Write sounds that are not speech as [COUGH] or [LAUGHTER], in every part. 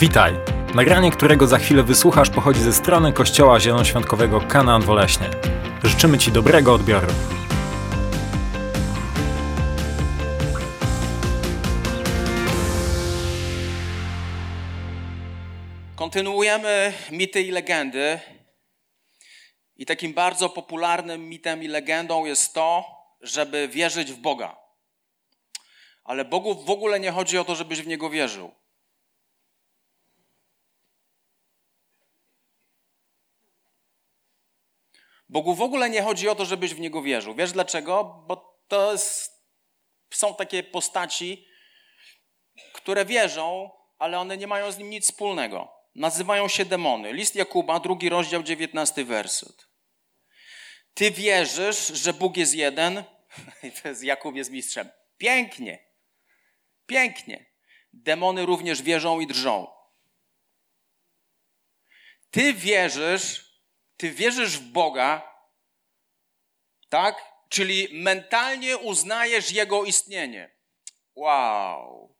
Witaj! Nagranie, którego za chwilę wysłuchasz, pochodzi ze strony Kościoła Zielonoświątkowego Kanaan Woleśnie. Życzymy Ci dobrego odbioru. Kontynuujemy mity i legendy. I takim bardzo popularnym mitem i legendą jest to, żeby wierzyć w Boga. Ale Bogu w ogóle nie chodzi o to, żebyś w Niego wierzył. Bogu w ogóle nie chodzi o to, żebyś w Niego wierzył. Wiesz dlaczego? Bo to jest, są takie postaci, które wierzą, ale one nie mają z Nim nic wspólnego. Nazywają się demony. List Jakuba, drugi rozdział, dziewiętnasty werset. Ty wierzysz, że Bóg jest jeden? [LAUGHS] To jest Jakub jest mistrzem. Pięknie. Pięknie. Demony również wierzą i drżą. Ty wierzysz, ty wierzysz w Boga, tak? Czyli mentalnie uznajesz Jego istnienie. Wow.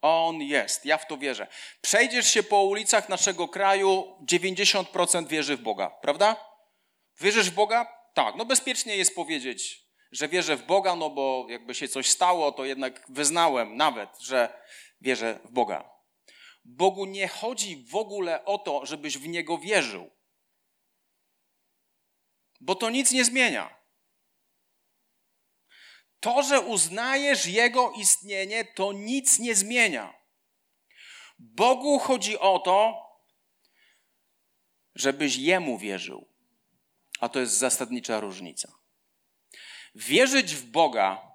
On jest, ja w to wierzę. Przejdziesz się po ulicach naszego kraju, 90% wierzy w Boga, prawda? Wierzysz w Boga? Tak, no bezpiecznie jest powiedzieć, że wierzę w Boga, no bo jakby się coś stało, to jednak wyznałem nawet, że wierzę w Boga. Bogu nie chodzi w ogóle o to, żebyś w Niego wierzył bo to nic nie zmienia. To, że uznajesz Jego istnienie, to nic nie zmienia. Bogu chodzi o to, żebyś Jemu wierzył. A to jest zasadnicza różnica. Wierzyć w Boga,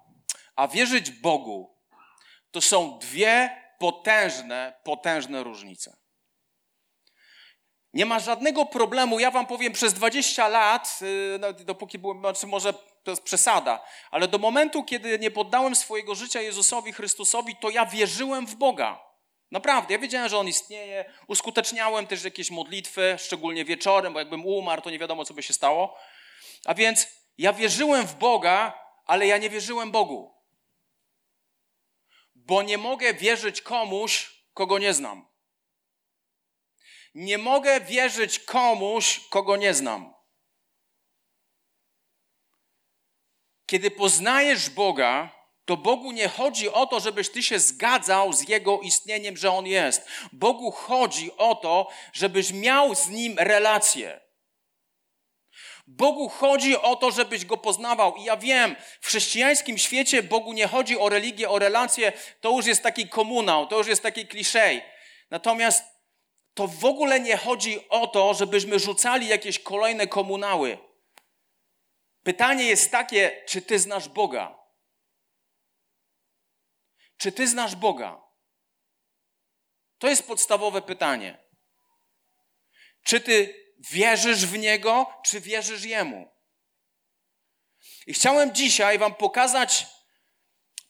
a wierzyć Bogu, to są dwie potężne, potężne różnice. Nie ma żadnego problemu. Ja wam powiem, przez 20 lat, y, dopóki byłem, znaczy może to jest przesada, ale do momentu, kiedy nie poddałem swojego życia Jezusowi Chrystusowi, to ja wierzyłem w Boga. Naprawdę, ja wiedziałem, że On istnieje. Uskuteczniałem też jakieś modlitwy, szczególnie wieczorem, bo jakbym umarł, to nie wiadomo, co by się stało. A więc ja wierzyłem w Boga, ale ja nie wierzyłem Bogu. Bo nie mogę wierzyć komuś, kogo nie znam. Nie mogę wierzyć komuś, kogo nie znam. Kiedy poznajesz Boga, to Bogu nie chodzi o to, żebyś ty się zgadzał z Jego istnieniem, że On jest. Bogu chodzi o to, żebyś miał z Nim relację. Bogu chodzi o to, żebyś Go poznawał. I ja wiem, w chrześcijańskim świecie Bogu nie chodzi o religię, o relację. To już jest taki komunał, to już jest taki kliszej. Natomiast to w ogóle nie chodzi o to, żebyśmy rzucali jakieś kolejne komunały. Pytanie jest takie, czy ty znasz Boga? Czy ty znasz Boga? To jest podstawowe pytanie. Czy ty wierzysz w Niego, czy wierzysz Jemu? I chciałem dzisiaj Wam pokazać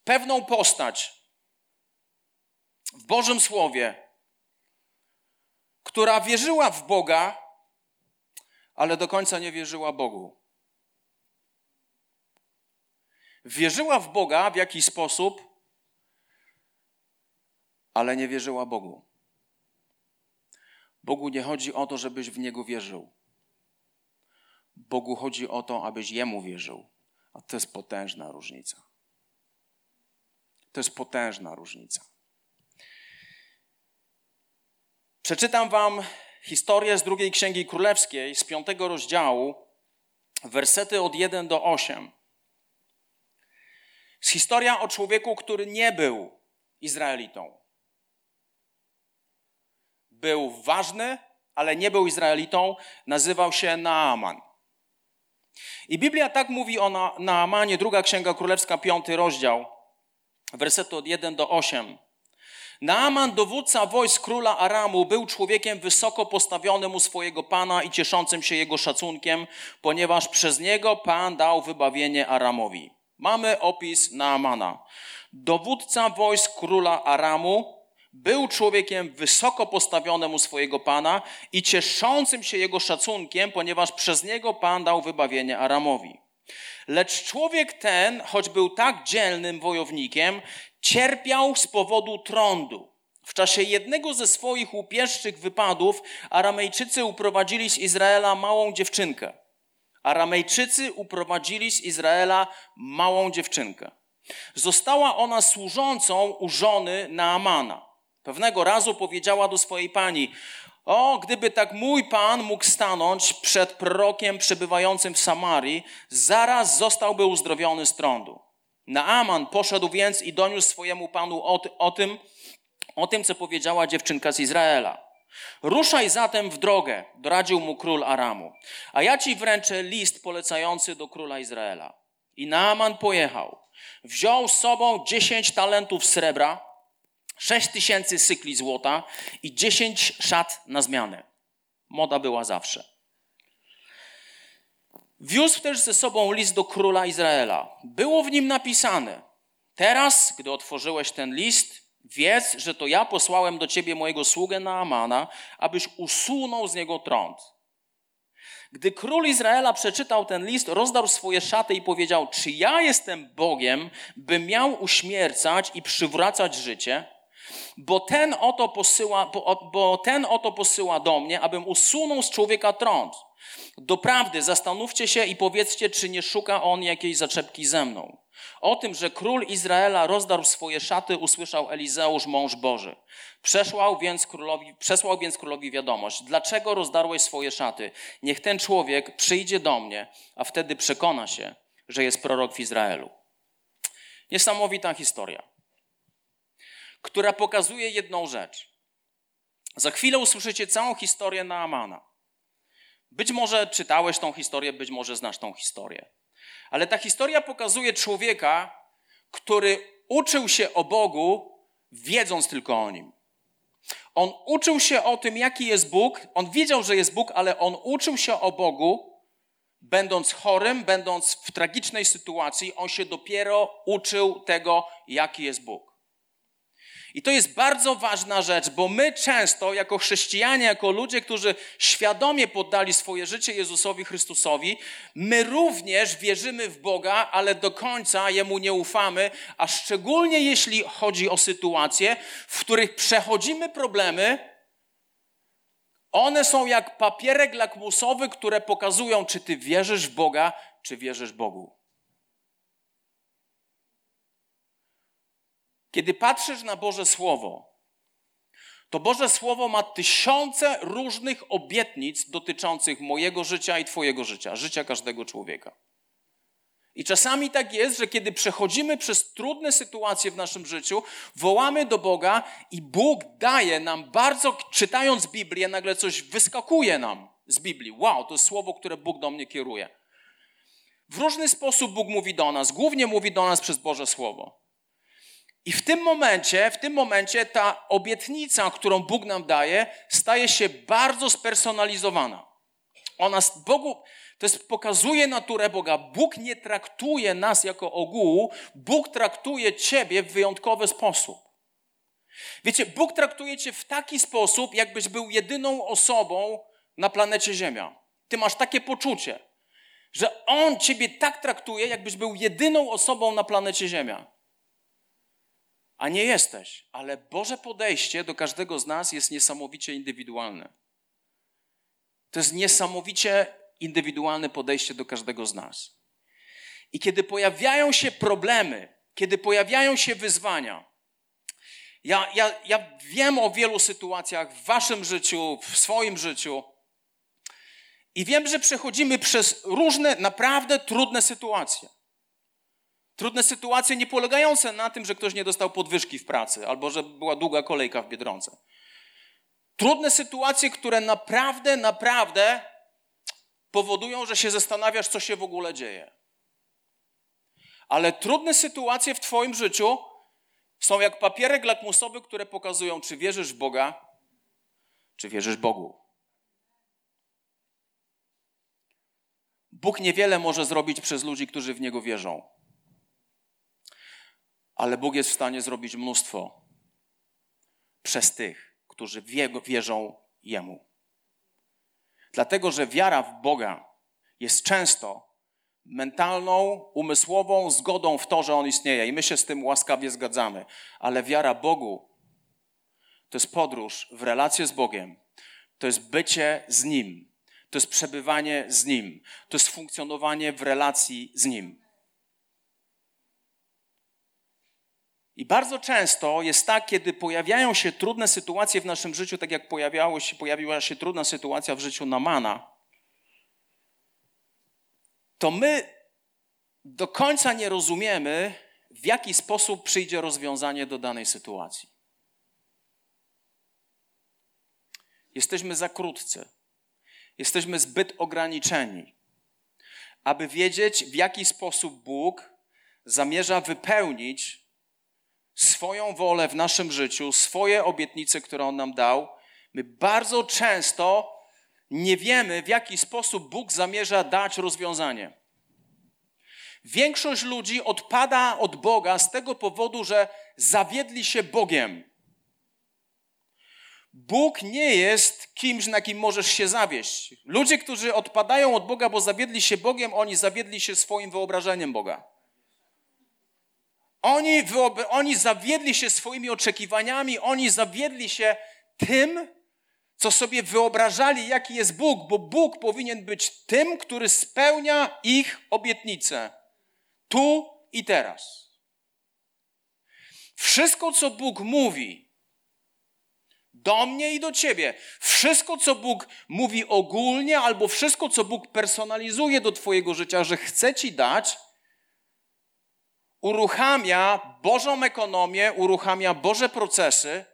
pewną postać w Bożym Słowie, która wierzyła w Boga, ale do końca nie wierzyła Bogu. Wierzyła w Boga w jakiś sposób, ale nie wierzyła Bogu. Bogu nie chodzi o to, żebyś w Niego wierzył. Bogu chodzi o to, abyś Jemu wierzył. A to jest potężna różnica. To jest potężna różnica. Przeczytam wam historię z drugiej Księgi Królewskiej, z piątego rozdziału, wersety od 1 do 8. Z historia o człowieku, który nie był Izraelitą. Był ważny, ale nie był Izraelitą, nazywał się Naaman. I Biblia tak mówi o Naamanie, druga Księga Królewska, piąty rozdział, wersety od 1 do 8. Naaman, dowódca wojsk króla Aramu, był człowiekiem wysoko postawionym u swojego pana i cieszącym się jego szacunkiem, ponieważ przez niego pan dał wybawienie Aramowi. Mamy opis Naamana. Dowódca wojsk króla Aramu był człowiekiem wysoko postawionym u swojego pana i cieszącym się jego szacunkiem, ponieważ przez niego pan dał wybawienie Aramowi. Lecz człowiek ten, choć był tak dzielnym wojownikiem, cierpiał z powodu trądu. W czasie jednego ze swoich łupieszczych wypadów Aramejczycy uprowadzili z Izraela małą dziewczynkę. Aramejczycy uprowadzili z Izraela małą dziewczynkę. Została ona służącą u żony Naamana. Pewnego razu powiedziała do swojej pani: O, gdyby tak mój pan mógł stanąć przed prorokiem przebywającym w Samarii, zaraz zostałby uzdrowiony z trądu. Naaman poszedł więc i doniósł swojemu panu o, o tym, o tym, co powiedziała dziewczynka z Izraela. Ruszaj zatem w drogę, doradził mu król Aramu, a ja ci wręczę list polecający do króla Izraela. I Naaman pojechał. Wziął z sobą dziesięć talentów srebra, sześć tysięcy cykli złota i dziesięć szat na zmianę. Moda była zawsze. Wiózł też ze sobą list do króla Izraela. Było w nim napisane: Teraz, gdy otworzyłeś ten list, Wiedz, że to ja posłałem do ciebie mojego sługę Naamana, abyś usunął z niego trąd. Gdy król Izraela przeczytał ten list, rozdarł swoje szaty i powiedział: Czy ja jestem Bogiem, by miał uśmiercać i przywracać życie? Bo ten oto posyła, bo, bo ten oto posyła do mnie, abym usunął z człowieka trąd. Doprawdy zastanówcie się i powiedzcie, czy nie szuka on jakiejś zaczepki ze mną. O tym, że król Izraela rozdarł swoje szaty, usłyszał Elizeusz, mąż Boży. Przesłał więc, królowi, przesłał więc królowi wiadomość. Dlaczego rozdarłeś swoje szaty? Niech ten człowiek przyjdzie do mnie, a wtedy przekona się, że jest prorok w Izraelu. Niesamowita historia, która pokazuje jedną rzecz. Za chwilę usłyszycie całą historię Naamana. Być może czytałeś tą historię, być może znasz tą historię. Ale ta historia pokazuje człowieka, który uczył się o Bogu, wiedząc tylko o nim. On uczył się o tym, jaki jest Bóg. On wiedział, że jest Bóg, ale on uczył się o Bogu, będąc chorym, będąc w tragicznej sytuacji. On się dopiero uczył tego, jaki jest Bóg. I to jest bardzo ważna rzecz, bo my często, jako chrześcijanie, jako ludzie, którzy świadomie poddali swoje życie Jezusowi Chrystusowi, my również wierzymy w Boga, ale do końca Jemu nie ufamy, a szczególnie jeśli chodzi o sytuacje, w których przechodzimy problemy, one są jak papierek lakmusowy, które pokazują, czy ty wierzysz w Boga, czy wierzysz Bogu. Kiedy patrzysz na Boże Słowo, to Boże Słowo ma tysiące różnych obietnic dotyczących mojego życia i Twojego życia, życia każdego człowieka. I czasami tak jest, że kiedy przechodzimy przez trudne sytuacje w naszym życiu, wołamy do Boga i Bóg daje nam bardzo, czytając Biblię, nagle coś wyskakuje nam z Biblii. Wow, to jest słowo, które Bóg do mnie kieruje. W różny sposób Bóg mówi do nas, głównie mówi do nas przez Boże Słowo. I w tym momencie, w tym momencie ta obietnica, którą Bóg nam daje, staje się bardzo spersonalizowana. Ona Bogu, to jest, pokazuje naturę Boga. Bóg nie traktuje nas jako ogółu, Bóg traktuje ciebie w wyjątkowy sposób. Wiecie, Bóg traktuje cię w taki sposób, jakbyś był jedyną osobą na planecie Ziemia. Ty masz takie poczucie, że On ciebie tak traktuje, jakbyś był jedyną osobą na planecie Ziemia a nie jesteś. Ale Boże podejście do każdego z nas jest niesamowicie indywidualne. To jest niesamowicie indywidualne podejście do każdego z nas. I kiedy pojawiają się problemy, kiedy pojawiają się wyzwania, ja, ja, ja wiem o wielu sytuacjach w waszym życiu, w swoim życiu, i wiem, że przechodzimy przez różne naprawdę trudne sytuacje. Trudne sytuacje nie polegające na tym, że ktoś nie dostał podwyżki w pracy albo że była długa kolejka w biedronce. Trudne sytuacje, które naprawdę, naprawdę powodują, że się zastanawiasz, co się w ogóle dzieje. Ale trudne sytuacje w Twoim życiu są jak papierek lakmusowy, które pokazują, czy wierzysz w Boga, czy wierzysz Bogu. Bóg niewiele może zrobić przez ludzi, którzy w Niego wierzą ale Bóg jest w stanie zrobić mnóstwo przez tych, którzy wierzą Jemu. Dlatego, że wiara w Boga jest często mentalną, umysłową zgodą w to, że On istnieje i my się z tym łaskawie zgadzamy, ale wiara Bogu to jest podróż w relację z Bogiem, to jest bycie z Nim, to jest przebywanie z Nim, to jest funkcjonowanie w relacji z Nim. I bardzo często jest tak, kiedy pojawiają się trudne sytuacje w naszym życiu, tak jak pojawiało się, pojawiła się trudna sytuacja w życiu Namana, to my do końca nie rozumiemy, w jaki sposób przyjdzie rozwiązanie do danej sytuacji. Jesteśmy za krótcy. Jesteśmy zbyt ograniczeni, aby wiedzieć, w jaki sposób Bóg zamierza wypełnić swoją wolę w naszym życiu, swoje obietnice, które On nam dał. My bardzo często nie wiemy, w jaki sposób Bóg zamierza dać rozwiązanie. Większość ludzi odpada od Boga z tego powodu, że zawiedli się Bogiem. Bóg nie jest kimś, na kim możesz się zawieść. Ludzie, którzy odpadają od Boga, bo zawiedli się Bogiem, oni zawiedli się swoim wyobrażeniem Boga. Oni, oni zawiedli się swoimi oczekiwaniami, oni zawiedli się tym, co sobie wyobrażali, jaki jest Bóg, bo Bóg powinien być tym, który spełnia ich obietnice. Tu i teraz. Wszystko, co Bóg mówi do mnie i do ciebie, wszystko, co Bóg mówi ogólnie, albo wszystko, co Bóg personalizuje do Twojego życia, że chce Ci dać, uruchamia Bożą ekonomię, uruchamia Boże procesy,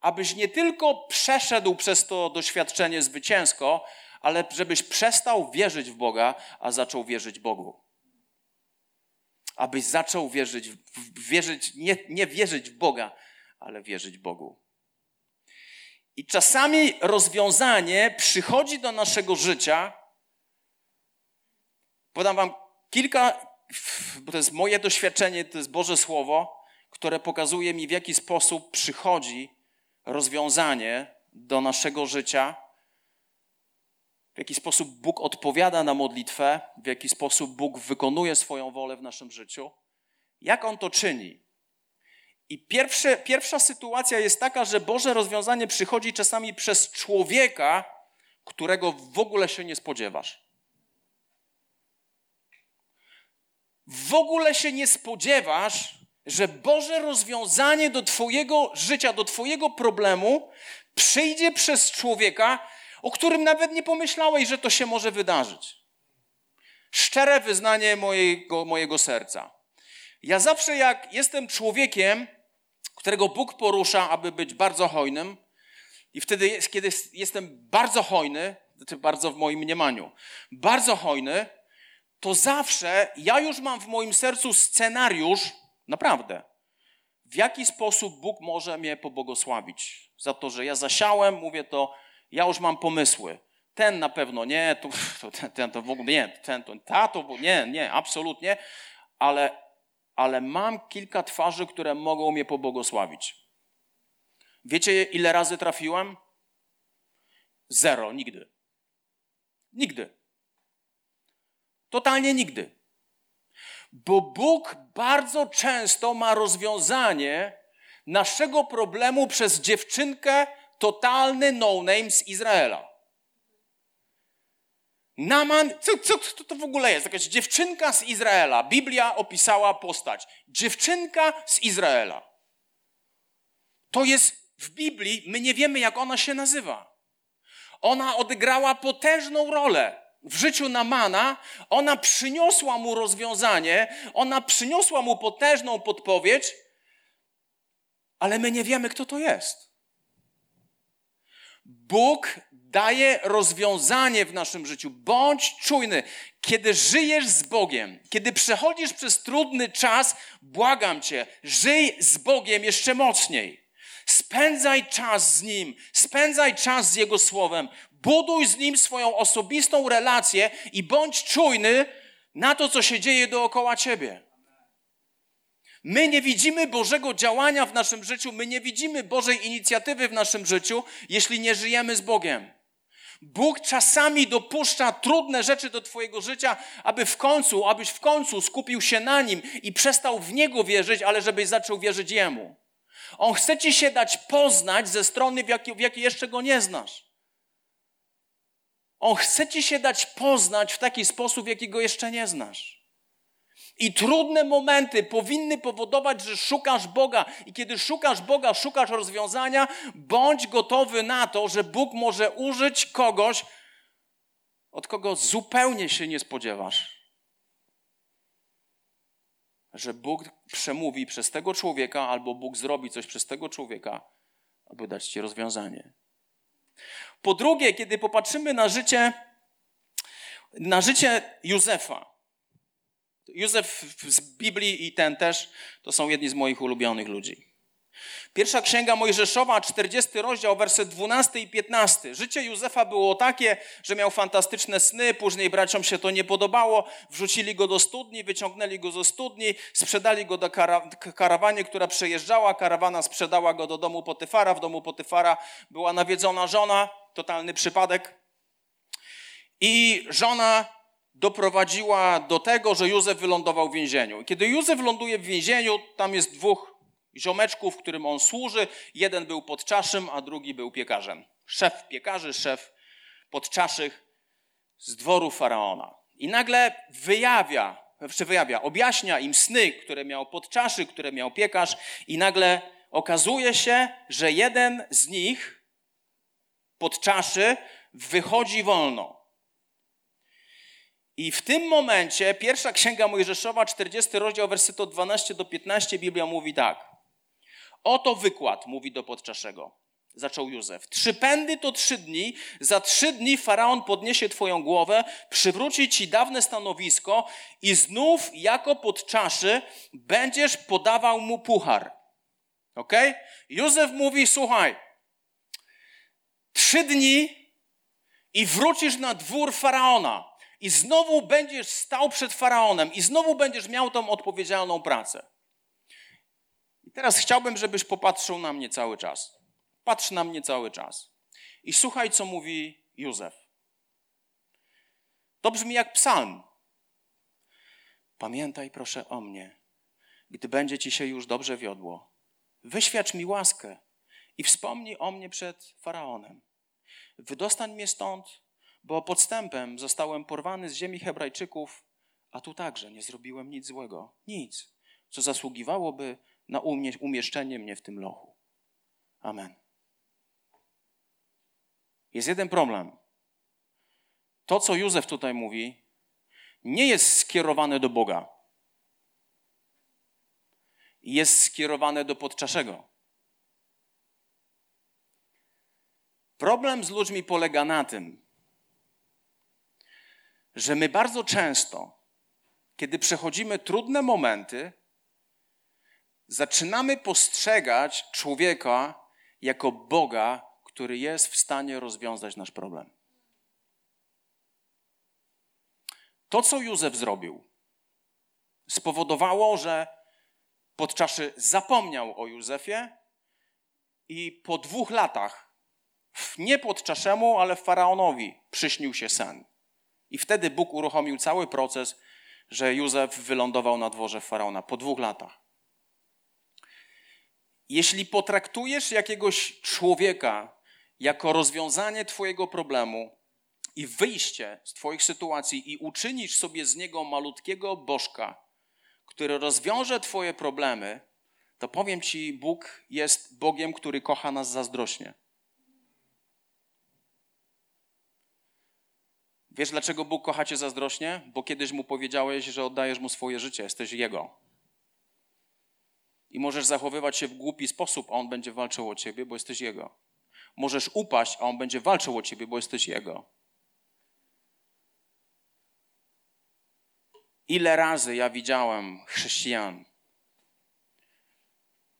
abyś nie tylko przeszedł przez to doświadczenie zwycięsko, ale żebyś przestał wierzyć w Boga, a zaczął wierzyć Bogu. Abyś zaczął wierzyć, wierzyć nie, nie wierzyć w Boga, ale wierzyć Bogu. I czasami rozwiązanie przychodzi do naszego życia. Podam Wam kilka bo to jest moje doświadczenie, to jest Boże Słowo, które pokazuje mi, w jaki sposób przychodzi rozwiązanie do naszego życia, w jaki sposób Bóg odpowiada na modlitwę, w jaki sposób Bóg wykonuje swoją wolę w naszym życiu, jak On to czyni. I pierwsze, pierwsza sytuacja jest taka, że Boże rozwiązanie przychodzi czasami przez człowieka, którego w ogóle się nie spodziewasz. W ogóle się nie spodziewasz, że Boże rozwiązanie do Twojego życia, do Twojego problemu przyjdzie przez człowieka, o którym nawet nie pomyślałeś, że to się może wydarzyć. Szczere wyznanie mojego, mojego serca. Ja zawsze, jak jestem człowiekiem, którego Bóg porusza, aby być bardzo hojnym, i wtedy, kiedy jestem bardzo hojny, znaczy bardzo w moim mniemaniu, bardzo hojny, to zawsze ja już mam w moim sercu scenariusz, naprawdę, w jaki sposób Bóg może mnie pobłogosławić. Za to, że ja zasiałem, mówię to, ja już mam pomysły. Ten na pewno nie, to, [LAUGHS] to ten, ten, to w ogóle nie, ten to, ta to, nie, nie, absolutnie, ale, ale mam kilka twarzy, które mogą mnie pobłogosławić. Wiecie, ile razy trafiłem? Zero, nigdy. Nigdy. Totalnie nigdy. Bo Bóg bardzo często ma rozwiązanie naszego problemu przez dziewczynkę totalny no-name z Izraela. Naman, co, co, co to w ogóle jest? Jakaś dziewczynka z Izraela. Biblia opisała postać. Dziewczynka z Izraela. To jest w Biblii, my nie wiemy, jak ona się nazywa. Ona odegrała potężną rolę w życiu Namana, ona przyniosła mu rozwiązanie, ona przyniosła mu potężną podpowiedź, ale my nie wiemy, kto to jest. Bóg daje rozwiązanie w naszym życiu. Bądź czujny. Kiedy żyjesz z Bogiem, kiedy przechodzisz przez trudny czas, błagam Cię, żyj z Bogiem jeszcze mocniej. Spędzaj czas z Nim, spędzaj czas z Jego Słowem, Buduj z Nim swoją osobistą relację i bądź czujny na to, co się dzieje dookoła Ciebie. My nie widzimy Bożego działania w naszym życiu, my nie widzimy Bożej inicjatywy w naszym życiu, jeśli nie żyjemy z Bogiem. Bóg czasami dopuszcza trudne rzeczy do Twojego życia, aby w końcu, abyś w końcu skupił się na Nim i przestał w Niego wierzyć, ale żebyś zaczął wierzyć Jemu. On chce ci się dać poznać ze strony, w jakiej, w jakiej jeszcze go nie znasz. On chce ci się dać poznać w taki sposób, w jaki go jeszcze nie znasz. I trudne momenty powinny powodować, że szukasz Boga. I kiedy szukasz Boga, szukasz rozwiązania, bądź gotowy na to, że Bóg może użyć kogoś, od kogo zupełnie się nie spodziewasz. Że Bóg przemówi przez tego człowieka, albo Bóg zrobi coś przez tego człowieka, aby dać ci rozwiązanie. Po drugie, kiedy popatrzymy na życie, na życie Józefa, Józef z Biblii i ten też to są jedni z moich ulubionych ludzi. Pierwsza księga Mojżeszowa, 40 rozdział, werset 12 i 15. Życie Józefa było takie, że miał fantastyczne sny, później braciom się to nie podobało, wrzucili go do studni, wyciągnęli go ze studni, sprzedali go do karawanie, która przejeżdżała, karawana sprzedała go do domu Potyfara, w domu Potyfara była nawiedzona żona, totalny przypadek. I żona doprowadziła do tego, że Józef wylądował w więzieniu. Kiedy Józef ląduje w więzieniu, tam jest dwóch ziomeczków, którym on służy. Jeden był podczaszym, a drugi był piekarzem. Szef piekarzy, szef podczaszych z dworu faraona. I nagle wyjawia, czy wyjawia, objaśnia im sny, które miał podczaszy, które miał piekarz, i nagle okazuje się, że jeden z nich, podczaszy, wychodzi wolno. I w tym momencie pierwsza księga Mojżeszowa, 40 rozdział, wersety od 12 do 15, Biblia mówi tak. Oto wykład, mówi do podczaszego. Zaczął Józef. Trzy pędy to trzy dni. Za trzy dni faraon podniesie twoją głowę, przywróci ci dawne stanowisko i znów jako podczaszy będziesz podawał mu puchar. Ok? Józef mówi, słuchaj, trzy dni i wrócisz na dwór faraona. I znowu będziesz stał przed faraonem, i znowu będziesz miał tą odpowiedzialną pracę. Teraz chciałbym, żebyś popatrzył na mnie cały czas. Patrz na mnie cały czas. I słuchaj, co mówi Józef. To brzmi jak psalm. Pamiętaj proszę o mnie, gdy będzie ci się już dobrze wiodło. Wyświadcz mi łaskę i wspomnij o mnie przed faraonem. Wydostań mnie stąd bo podstępem zostałem porwany z ziemi Hebrajczyków, a tu także nie zrobiłem nic złego, nic, co zasługiwałoby na umieszczenie mnie w tym lochu. Amen. Jest jeden problem. To, co Józef tutaj mówi, nie jest skierowane do Boga. Jest skierowane do podczaszego. Problem z ludźmi polega na tym, że my bardzo często, kiedy przechodzimy trudne momenty, zaczynamy postrzegać człowieka jako Boga, który jest w stanie rozwiązać nasz problem. To, co Józef zrobił, spowodowało, że podczaszy zapomniał o Józefie i po dwóch latach, nie podczaszemu, ale faraonowi przyśnił się sen. I wtedy Bóg uruchomił cały proces, że Józef wylądował na dworze faraona po dwóch latach. Jeśli potraktujesz jakiegoś człowieka jako rozwiązanie Twojego problemu i wyjście z Twoich sytuacji i uczynisz sobie z niego malutkiego bożka, który rozwiąże Twoje problemy, to powiem Ci, Bóg jest Bogiem, który kocha nas zazdrośnie. Wiesz, dlaczego Bóg kocha cię zazdrośnie? Bo kiedyś mu powiedziałeś, że oddajesz mu swoje życie, jesteś jego. I możesz zachowywać się w głupi sposób, a on będzie walczył o ciebie, bo jesteś jego. Możesz upaść, a on będzie walczył o ciebie, bo jesteś jego. Ile razy ja widziałem chrześcijan,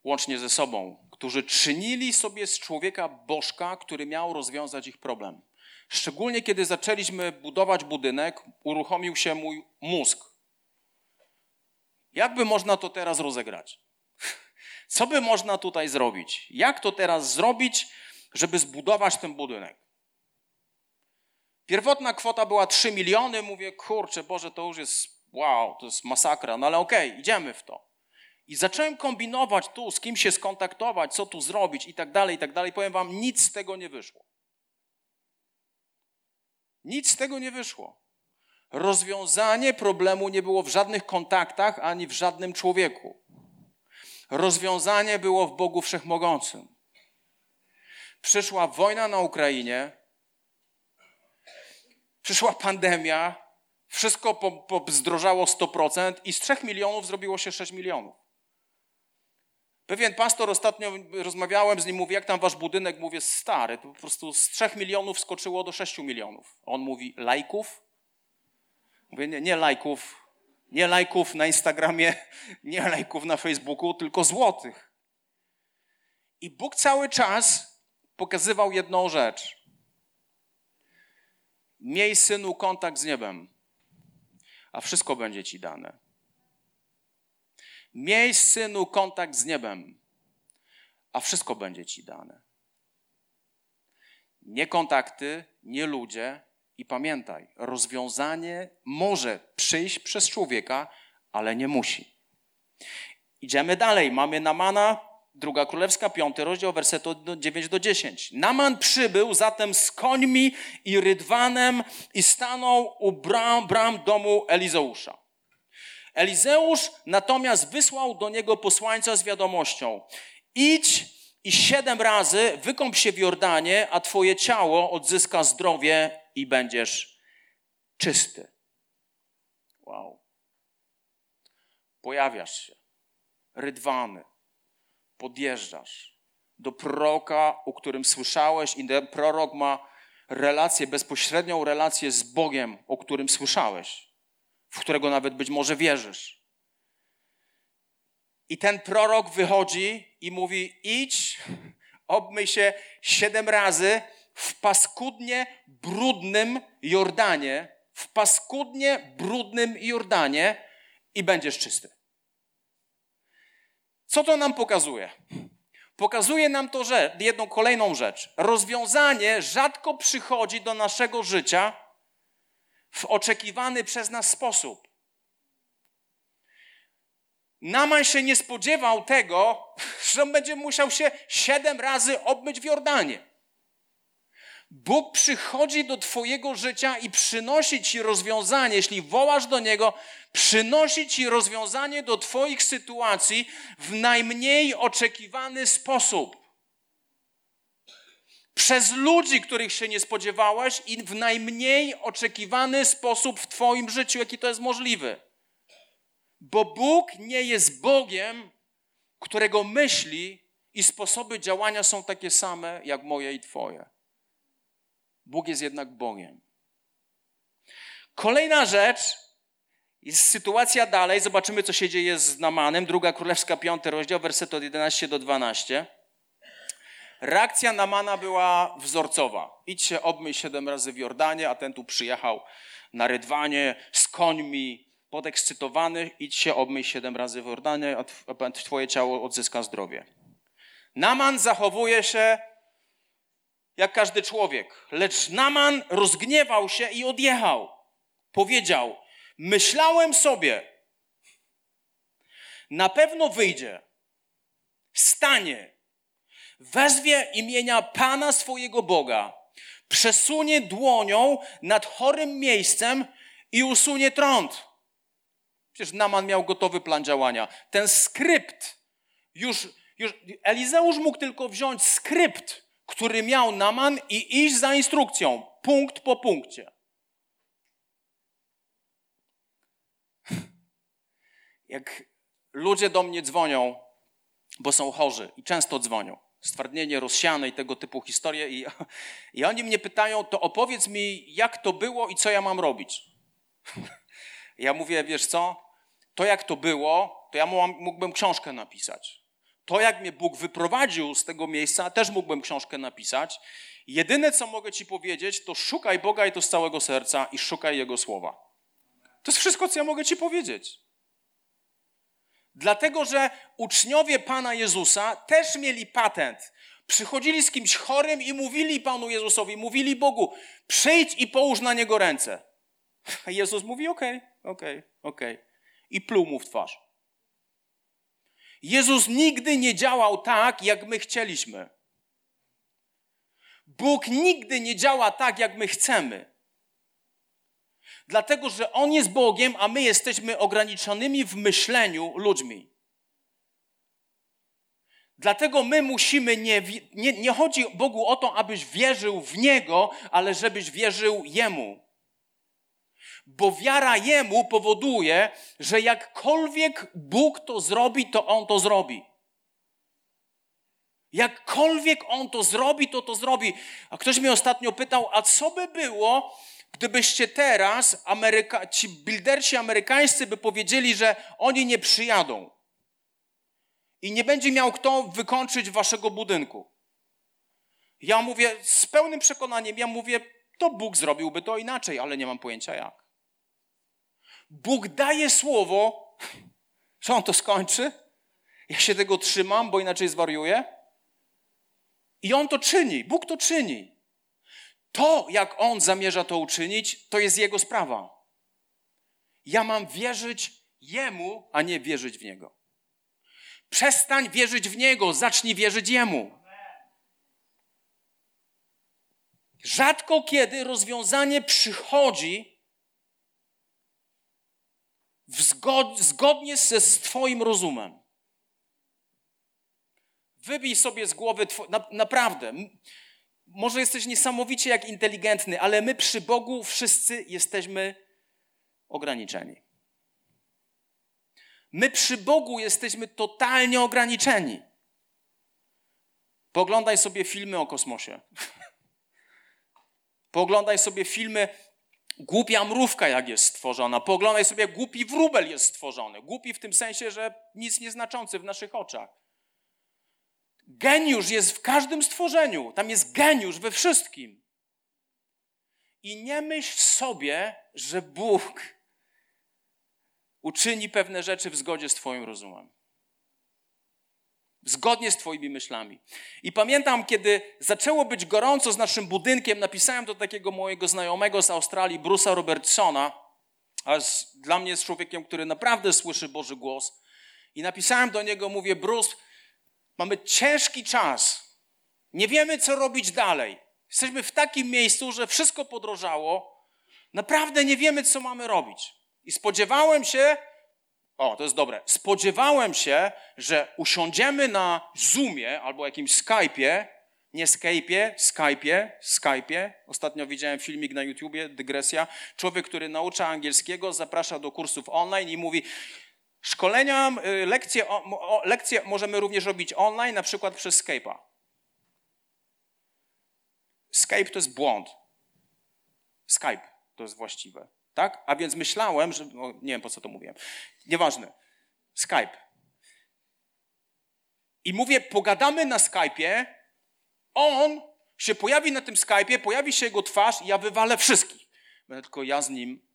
łącznie ze sobą, którzy czynili sobie z człowieka bożka, który miał rozwiązać ich problem. Szczególnie kiedy zaczęliśmy budować budynek, uruchomił się mój mózg. Jakby można to teraz rozegrać? Co by można tutaj zrobić? Jak to teraz zrobić, żeby zbudować ten budynek? Pierwotna kwota była 3 miliony. Mówię, kurczę, Boże, to już jest wow, to jest masakra, no ale okej, okay, idziemy w to. I zacząłem kombinować tu, z kim się skontaktować, co tu zrobić i tak dalej, i tak dalej. Powiem wam, nic z tego nie wyszło. Nic z tego nie wyszło. Rozwiązanie problemu nie było w żadnych kontaktach ani w żadnym człowieku. Rozwiązanie było w Bogu Wszechmogącym. Przyszła wojna na Ukrainie, przyszła pandemia, wszystko zdrożało 100% i z 3 milionów zrobiło się 6 milionów. Pewien pastor ostatnio rozmawiałem z nim, mówi, jak tam wasz budynek? Mówię, stary, to po prostu z 3 milionów skoczyło do 6 milionów. On mówi, lajków? Mówię, nie, nie lajków, nie lajków na Instagramie, [LAUGHS] nie lajków na Facebooku, tylko złotych. I Bóg cały czas pokazywał jedną rzecz. Miej, synu, kontakt z niebem, a wszystko będzie ci dane. Miej, synu, kontakt z niebem, a wszystko będzie ci dane. Nie kontakty, nie ludzie. I pamiętaj, rozwiązanie może przyjść przez człowieka, ale nie musi. Idziemy dalej. Mamy Namana, druga królewska, piąty rozdział, werset od 9 do 10. Naman przybył zatem z końmi i rydwanem i stanął u bram, bram domu Elizeusza. Elizeusz natomiast wysłał do niego posłańca z wiadomością: Idź i siedem razy wykąp się w Jordanie, a twoje ciało odzyska zdrowie i będziesz czysty. Wow. Pojawiasz się, rydwany, podjeżdżasz do proroka, o którym słyszałeś, i ten prorok ma relację, bezpośrednią relację z Bogiem, o którym słyszałeś w którego nawet być może wierzysz. I ten prorok wychodzi i mówi: idź, obmyj się siedem razy w paskudnie brudnym Jordanie, w paskudnie brudnym Jordanie i będziesz czysty. Co to nam pokazuje? Pokazuje nam to, że jedną kolejną rzecz. Rozwiązanie rzadko przychodzi do naszego życia w oczekiwany przez nas sposób. Naman się nie spodziewał tego, [LAUGHS] że on będzie musiał się siedem razy obmyć w Jordanie. Bóg przychodzi do Twojego życia i przynosi Ci rozwiązanie, jeśli wołasz do Niego, przynosi Ci rozwiązanie do Twoich sytuacji w najmniej oczekiwany sposób przez ludzi, których się nie spodziewałeś i w najmniej oczekiwany sposób w Twoim życiu, jaki to jest możliwy. Bo Bóg nie jest Bogiem, którego myśli i sposoby działania są takie same jak moje i Twoje. Bóg jest jednak Bogiem. Kolejna rzecz jest sytuacja dalej. Zobaczymy, co się dzieje z Namanem. Druga Królewska, piąty rozdział, werset od 11 do 12. Reakcja Namana była wzorcowa. Idź się obmyj siedem razy w Jordanie, a ten tu przyjechał na rydwanie z końmi, podekscytowany. Idź się obmyj siedem razy w Jordanie, a twoje ciało odzyska zdrowie. Naman zachowuje się jak każdy człowiek, lecz Naman rozgniewał się i odjechał. Powiedział, myślałem sobie, na pewno wyjdzie, stanie, wezwie imienia Pana swojego Boga, przesunie dłonią nad chorym miejscem i usunie trąd. Przecież Naman miał gotowy plan działania. Ten skrypt, już, już Elizeusz mógł tylko wziąć skrypt, który miał Naman i iść za instrukcją, punkt po punkcie. Jak ludzie do mnie dzwonią, bo są chorzy i często dzwonią, stwardnienie rozsiane i tego typu historie. I, I oni mnie pytają, to opowiedz mi, jak to było i co ja mam robić. Ja mówię, wiesz co, to jak to było, to ja mógłbym książkę napisać. To jak mnie Bóg wyprowadził z tego miejsca, też mógłbym książkę napisać. Jedyne, co mogę ci powiedzieć, to szukaj Boga i to z całego serca i szukaj Jego słowa. To jest wszystko, co ja mogę ci powiedzieć. Dlatego, że uczniowie Pana Jezusa też mieli patent. Przychodzili z kimś chorym i mówili Panu Jezusowi, mówili Bogu, przyjdź i połóż na niego ręce. A [LAUGHS] Jezus mówi, okej, okay, okej, okay, okej. Okay. I pluł mu w twarz. Jezus nigdy nie działał tak, jak my chcieliśmy. Bóg nigdy nie działa tak, jak my chcemy. Dlatego, że On jest Bogiem, a my jesteśmy ograniczonymi w myśleniu ludźmi. Dlatego my musimy, nie, nie, nie chodzi Bogu o to, abyś wierzył w Niego, ale żebyś wierzył Jemu. Bo wiara Jemu powoduje, że jakkolwiek Bóg to zrobi, to On to zrobi. Jakkolwiek On to zrobi, to to zrobi. A ktoś mnie ostatnio pytał, a co by było, gdybyście teraz, Ameryka, ci buildersi amerykańscy by powiedzieli, że oni nie przyjadą i nie będzie miał kto wykończyć waszego budynku. Ja mówię z pełnym przekonaniem, ja mówię, to Bóg zrobiłby to inaczej, ale nie mam pojęcia jak. Bóg daje słowo, że on to skończy. Ja się tego trzymam, bo inaczej zwariuję. I on to czyni, Bóg to czyni. To, jak on zamierza to uczynić, to jest jego sprawa. Ja mam wierzyć jemu, a nie wierzyć w niego. Przestań wierzyć w Niego, zacznij wierzyć Jemu. Rzadko kiedy rozwiązanie przychodzi zgod zgodnie ze z Twoim rozumem. Wybij sobie z głowy, na, naprawdę. Może jesteś niesamowicie jak inteligentny, ale my przy Bogu wszyscy jesteśmy ograniczeni. My przy Bogu jesteśmy totalnie ograniczeni. Poglądaj sobie filmy o kosmosie. [LAUGHS] Poglądaj sobie filmy głupia mrówka, jak jest stworzona. Poglądaj sobie, jak głupi wróbel jest stworzony. Głupi w tym sensie, że nic nieznaczący w naszych oczach. Geniusz jest w każdym stworzeniu. Tam jest geniusz we wszystkim. I nie myśl sobie, że Bóg uczyni pewne rzeczy w zgodzie z Twoim rozumem. Zgodnie z Twoimi myślami. I pamiętam, kiedy zaczęło być gorąco z naszym budynkiem, napisałem do takiego mojego znajomego z Australii, Bruce'a Robertsona, a z, dla mnie jest człowiekiem, który naprawdę słyszy Boży głos. I napisałem do niego, mówię, Bruce, mamy ciężki czas. Nie wiemy, co robić dalej. Jesteśmy w takim miejscu, że wszystko podrożało. Naprawdę nie wiemy, co mamy robić. I spodziewałem się, o, to jest dobre, spodziewałem się, że usiądziemy na Zoomie albo jakimś Skype'ie, nie Skype'ie, Skype'ie, Skype'ie. Ostatnio widziałem filmik na YouTubie, dygresja. Człowiek, który naucza angielskiego, zaprasza do kursów online i mówi, szkolenia, y, lekcje, lekcje możemy również robić online, na przykład przez Skype'a. Skype to jest błąd. Skype to jest właściwe. Tak? A więc myślałem, że. No, nie wiem po co to mówiłem. Nieważne. Skype. I mówię, pogadamy na Skype'ie. On się pojawi na tym Skype'ie, pojawi się jego twarz i ja wywalę wszystkich. Będę tylko ja z nim.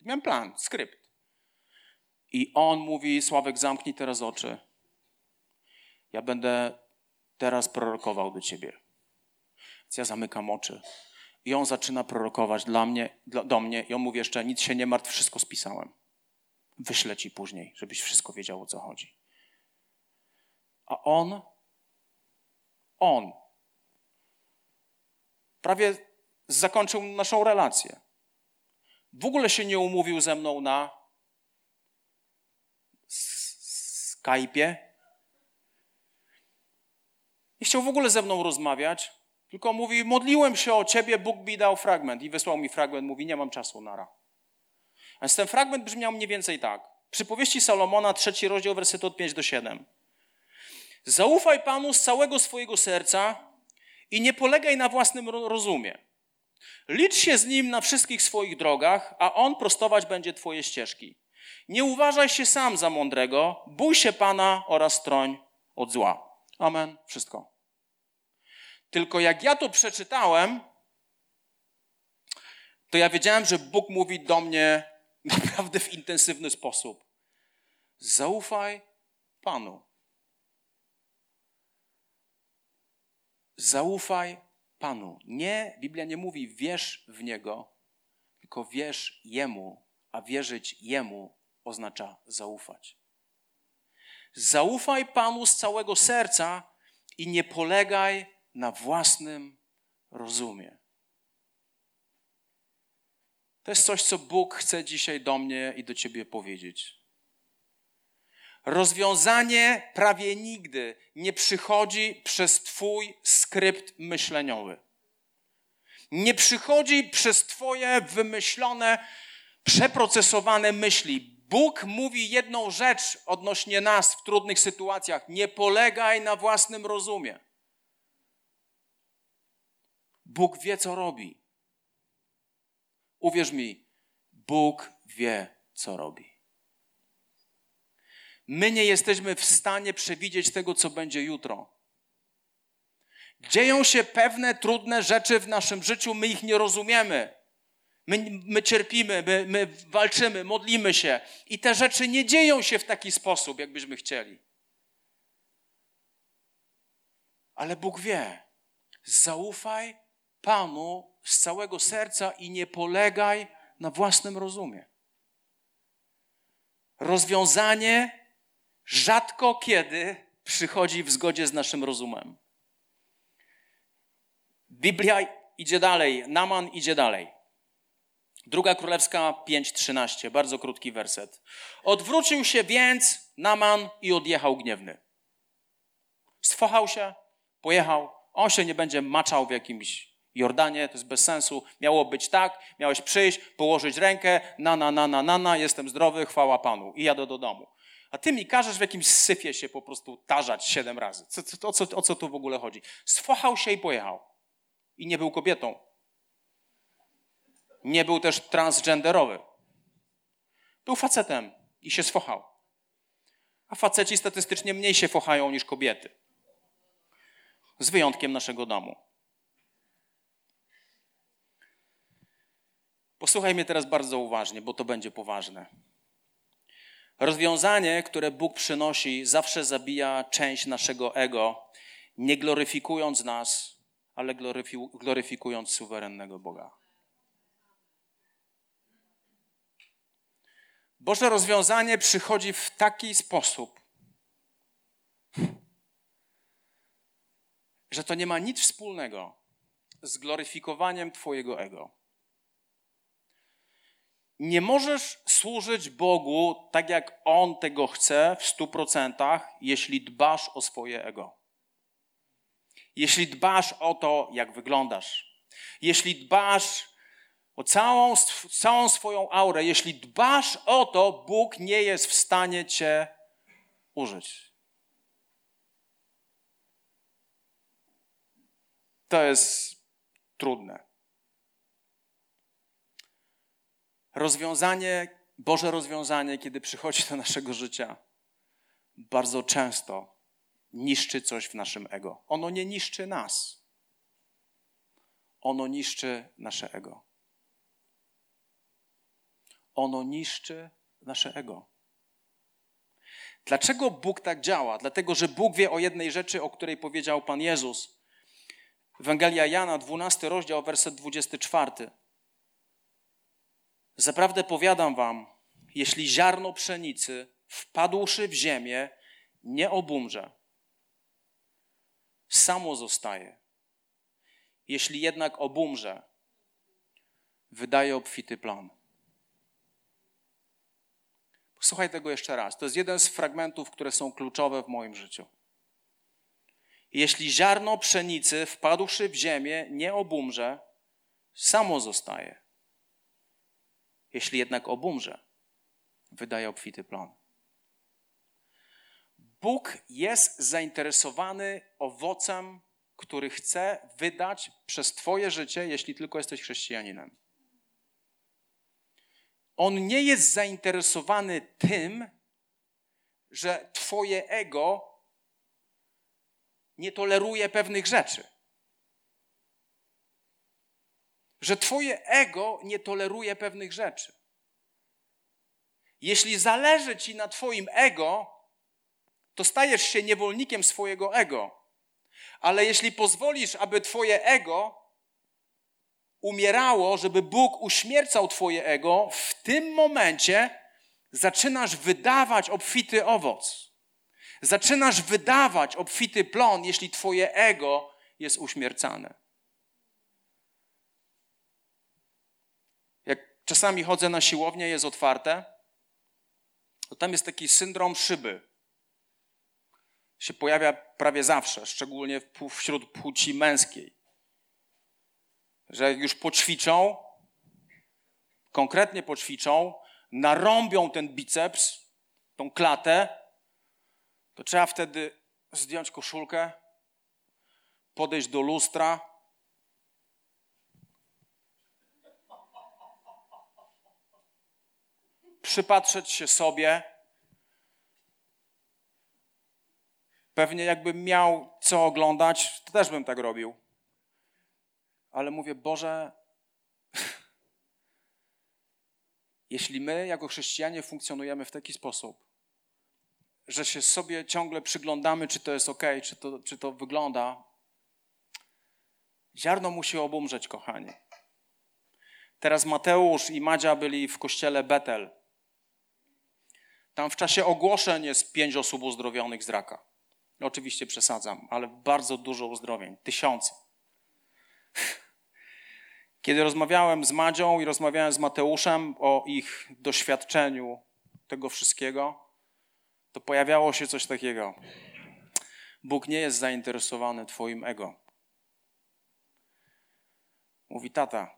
Miałem plan, skrypt. I on mówi: Sławek, zamknij teraz oczy. Ja będę teraz prorokował do ciebie. Więc ja zamykam oczy. I on zaczyna prorokować dla mnie, dla, do mnie i on mówi jeszcze, nic się nie martw, wszystko spisałem. Wyślę ci później, żebyś wszystko wiedział, o co chodzi. A on, on prawie zakończył naszą relację. W ogóle się nie umówił ze mną na Skype'ie. Nie chciał w ogóle ze mną rozmawiać. Tylko mówi, modliłem się o ciebie, Bóg mi dał fragment i wysłał mi fragment. Mówi, nie mam czasu, nara. A więc ten fragment brzmiał mniej więcej tak. Przypowieści Salomona, trzeci rozdział, werset od 5 do 7. Zaufaj Panu z całego swojego serca i nie polegaj na własnym rozumie. Licz się z Nim na wszystkich swoich drogach, a On prostować będzie Twoje ścieżki. Nie uważaj się sam za mądrego, bój się Pana oraz stroń od zła. Amen. Wszystko. Tylko jak ja to przeczytałem, to ja wiedziałem, że Bóg mówi do mnie [LAUGHS] naprawdę w intensywny sposób. Zaufaj Panu. Zaufaj Panu. Nie, Biblia nie mówi wierz w Niego, tylko wierz Jemu, a wierzyć Jemu oznacza zaufać. Zaufaj Panu z całego serca i nie polegaj na własnym rozumie. To jest coś, co Bóg chce dzisiaj do mnie i do ciebie powiedzieć. Rozwiązanie prawie nigdy nie przychodzi przez Twój skrypt myśleniowy. Nie przychodzi przez Twoje wymyślone, przeprocesowane myśli. Bóg mówi jedną rzecz odnośnie nas w trudnych sytuacjach: nie polegaj na własnym rozumie. Bóg wie, co robi. Uwierz mi, Bóg wie, co robi. My nie jesteśmy w stanie przewidzieć tego, co będzie jutro. Dzieją się pewne trudne rzeczy w naszym życiu, my ich nie rozumiemy. My, my cierpimy, my, my walczymy, modlimy się i te rzeczy nie dzieją się w taki sposób, jakbyśmy chcieli. Ale Bóg wie. Zaufaj Panu z całego serca i nie polegaj na własnym rozumie. Rozwiązanie rzadko kiedy przychodzi w zgodzie z naszym rozumem. Biblia idzie dalej, Naman idzie dalej. Druga Królewska 5:13, bardzo krótki werset. Odwrócił się więc Naman i odjechał gniewny. Sfochał się, pojechał. On się nie będzie maczał w jakimś Jordanie, to jest bez sensu. Miało być tak, miałeś przyjść, położyć rękę, na, na, na, na, na, na, jestem zdrowy, chwała Panu i jadę do domu. A ty mi każesz w jakimś syfie się po prostu tarzać siedem razy. Co, co, o, co, o co tu w ogóle chodzi? Sfochał się i pojechał. I nie był kobietą. Nie był też transgenderowy. Był facetem i się sfochał. A faceci statystycznie mniej się fochają niż kobiety. Z wyjątkiem naszego domu. Posłuchaj mnie teraz bardzo uważnie, bo to będzie poważne. Rozwiązanie, które Bóg przynosi, zawsze zabija część naszego ego, nie gloryfikując nas, ale gloryfikując suwerennego Boga. Boże rozwiązanie przychodzi w taki sposób, że to nie ma nic wspólnego z gloryfikowaniem Twojego ego. Nie możesz służyć Bogu tak, jak On tego chce w stu procentach, jeśli dbasz o swoje ego. Jeśli dbasz o to, jak wyglądasz. Jeśli dbasz o całą, całą swoją aurę, jeśli dbasz o to, Bóg nie jest w stanie Cię użyć. To jest trudne. Rozwiązanie, Boże rozwiązanie, kiedy przychodzi do naszego życia, bardzo często niszczy coś w naszym ego. Ono nie niszczy nas. Ono niszczy nasze ego. Ono niszczy nasze ego. Dlaczego Bóg tak działa? Dlatego, że Bóg wie o jednej rzeczy, o której powiedział Pan Jezus. Ewangelia Jana, 12 rozdział, werset 24. Zaprawdę powiadam wam, jeśli ziarno pszenicy wpadłszy w ziemię, nie obumrze, samo zostaje. Jeśli jednak obumrze, wydaje obfity plan. Posłuchaj tego jeszcze raz. To jest jeden z fragmentów, które są kluczowe w moim życiu. Jeśli ziarno pszenicy wpadłszy w ziemię nie obumrze, samo zostaje. Jeśli jednak obumrze, wydaje obfity plon. Bóg jest zainteresowany owocem, który chce wydać przez Twoje życie, jeśli tylko jesteś chrześcijaninem. On nie jest zainteresowany tym, że Twoje ego nie toleruje pewnych rzeczy. Że Twoje ego nie toleruje pewnych rzeczy. Jeśli zależy Ci na Twoim ego, to stajesz się niewolnikiem swojego ego. Ale jeśli pozwolisz, aby Twoje ego umierało, żeby Bóg uśmiercał Twoje ego, w tym momencie zaczynasz wydawać obfity owoc. Zaczynasz wydawać obfity plon, jeśli twoje ego jest uśmiercane. Jak czasami chodzę na siłownię, jest otwarte, to tam jest taki syndrom szyby. Się pojawia prawie zawsze, szczególnie wśród płci męskiej. Że jak już poćwiczą, konkretnie poćwiczą, narąbią ten biceps, tą klatę, to trzeba wtedy zdjąć koszulkę, podejść do lustra. Przypatrzeć się sobie. Pewnie jakbym miał co oglądać, to też bym tak robił. Ale mówię, Boże, [LAUGHS] jeśli my jako chrześcijanie funkcjonujemy w taki sposób, że się sobie ciągle przyglądamy, czy to jest ok, czy to, czy to wygląda, ziarno musi obumrzeć, kochani. Teraz Mateusz i Madzia byli w kościele Betel. Tam w czasie ogłoszeń jest pięć osób uzdrowionych z raka. Oczywiście przesadzam, ale bardzo dużo uzdrowień, tysiące. Kiedy rozmawiałem z Madzią i rozmawiałem z Mateuszem o ich doświadczeniu tego wszystkiego, to pojawiało się coś takiego. Bóg nie jest zainteresowany Twoim ego. Mówi tata.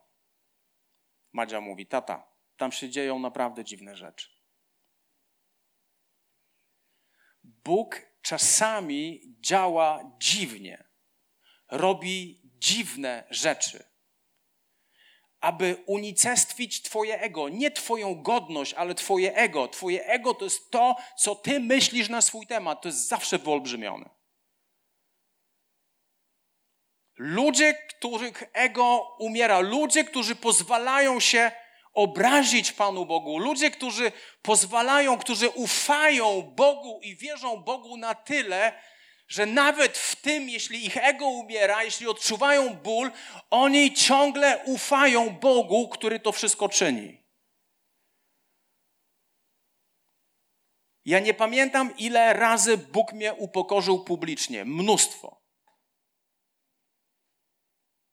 Madzia mówi tata. Tam się dzieją naprawdę dziwne rzeczy. Bóg czasami działa dziwnie, robi dziwne rzeczy aby unicestwić Twoje ego. Nie Twoją godność, ale Twoje ego. Twoje ego to jest to, co Ty myślisz na swój temat. To jest zawsze wyolbrzymione. Ludzie, których ego umiera, ludzie, którzy pozwalają się obrazić Panu Bogu, ludzie, którzy pozwalają, którzy ufają Bogu i wierzą Bogu na tyle, że nawet w tym, jeśli ich ego umiera, jeśli odczuwają ból, oni ciągle ufają Bogu, który to wszystko czyni. Ja nie pamiętam, ile razy Bóg mnie upokorzył publicznie. Mnóstwo.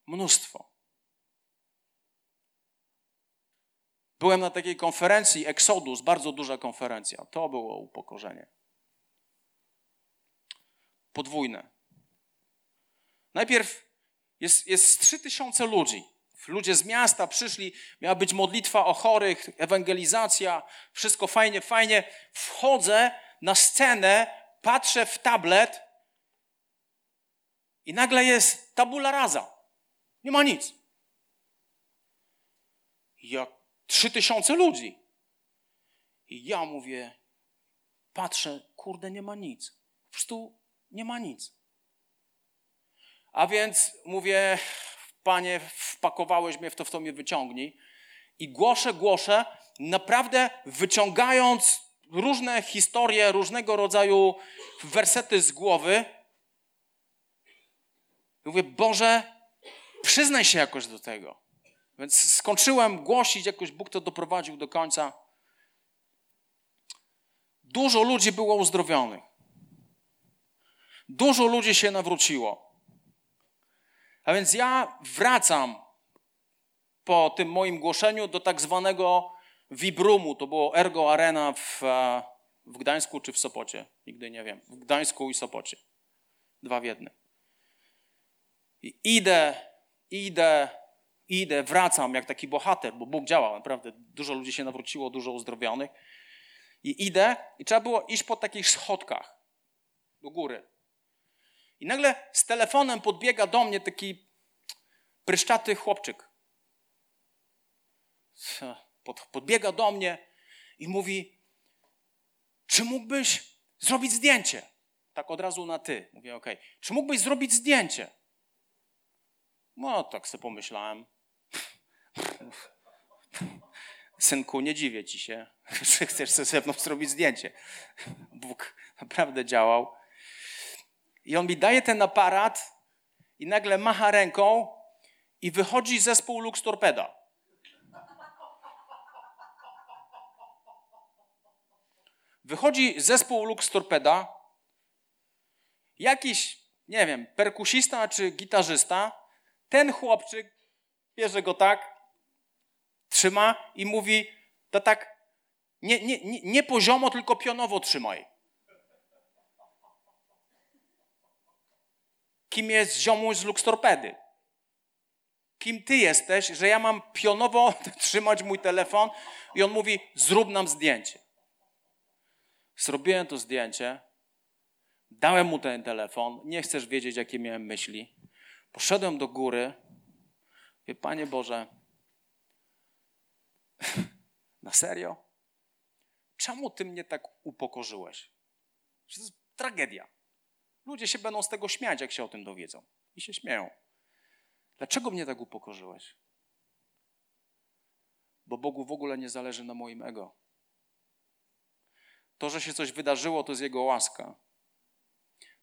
Mnóstwo. Byłem na takiej konferencji Exodus, bardzo duża konferencja. To było upokorzenie podwójne. Najpierw jest, jest 3000 ludzi. Ludzie z miasta przyszli, miała być modlitwa o chorych, ewangelizacja, wszystko fajnie, fajnie. Wchodzę na scenę, patrzę w tablet i nagle jest tabula rasa. Nie ma nic. Ja, trzy tysiące ludzi. I ja mówię, patrzę, kurde, nie ma nic. Po prostu nie ma nic. A więc mówię, panie, wpakowałeś mnie w to, w to mnie wyciągnij. I głoszę, głoszę, naprawdę wyciągając różne historie, różnego rodzaju wersety z głowy. Mówię, Boże, przyznaj się jakoś do tego. Więc skończyłem głosić, jakoś Bóg to doprowadził do końca. Dużo ludzi było uzdrowionych. Dużo ludzi się nawróciło. A więc ja wracam po tym moim głoszeniu do tak zwanego Vibrumu. To było Ergo Arena w, e, w Gdańsku czy w Sopocie. Nigdy nie wiem. W Gdańsku i Sopocie. Dwa w jednym. I idę, idę, idę, wracam jak taki bohater, bo Bóg działa. Naprawdę dużo ludzi się nawróciło, dużo uzdrowionych. I idę i trzeba było iść po takich schodkach do góry. I nagle z telefonem podbiega do mnie taki pryszczaty chłopczyk. Podbiega do mnie i mówi: Czy mógłbyś zrobić zdjęcie? Tak od razu na ty. Mówię: OK. Czy mógłbyś zrobić zdjęcie? No, tak sobie pomyślałem. Synku, nie dziwię ci się, [LAUGHS] że chcesz ze mną zrobić zdjęcie. Bóg naprawdę działał. I on mi daje ten aparat i nagle macha ręką i wychodzi zespół Lux Torpeda. Wychodzi zespół Lux Torpeda jakiś, nie wiem, perkusista czy gitarzysta, ten chłopczyk bierze go tak, trzyma i mówi, to tak nie, nie, nie, nie poziomo, tylko pionowo trzymaj. Kim jest ziomuś z Luxtorpedy? Kim ty jesteś, że ja mam pionowo [LAUGHS] trzymać mój telefon i on mówi, zrób nam zdjęcie. Zrobiłem to zdjęcie, dałem mu ten telefon, nie chcesz wiedzieć, jakie miałem myśli. Poszedłem do góry, wie Panie Boże, na serio? Czemu Ty mnie tak upokorzyłeś? To jest tragedia. Ludzie się będą z tego śmiać, jak się o tym dowiedzą. I się śmieją. Dlaczego mnie tak upokorzyłeś? Bo Bogu w ogóle nie zależy na moim ego. To, że się coś wydarzyło, to jest Jego łaska.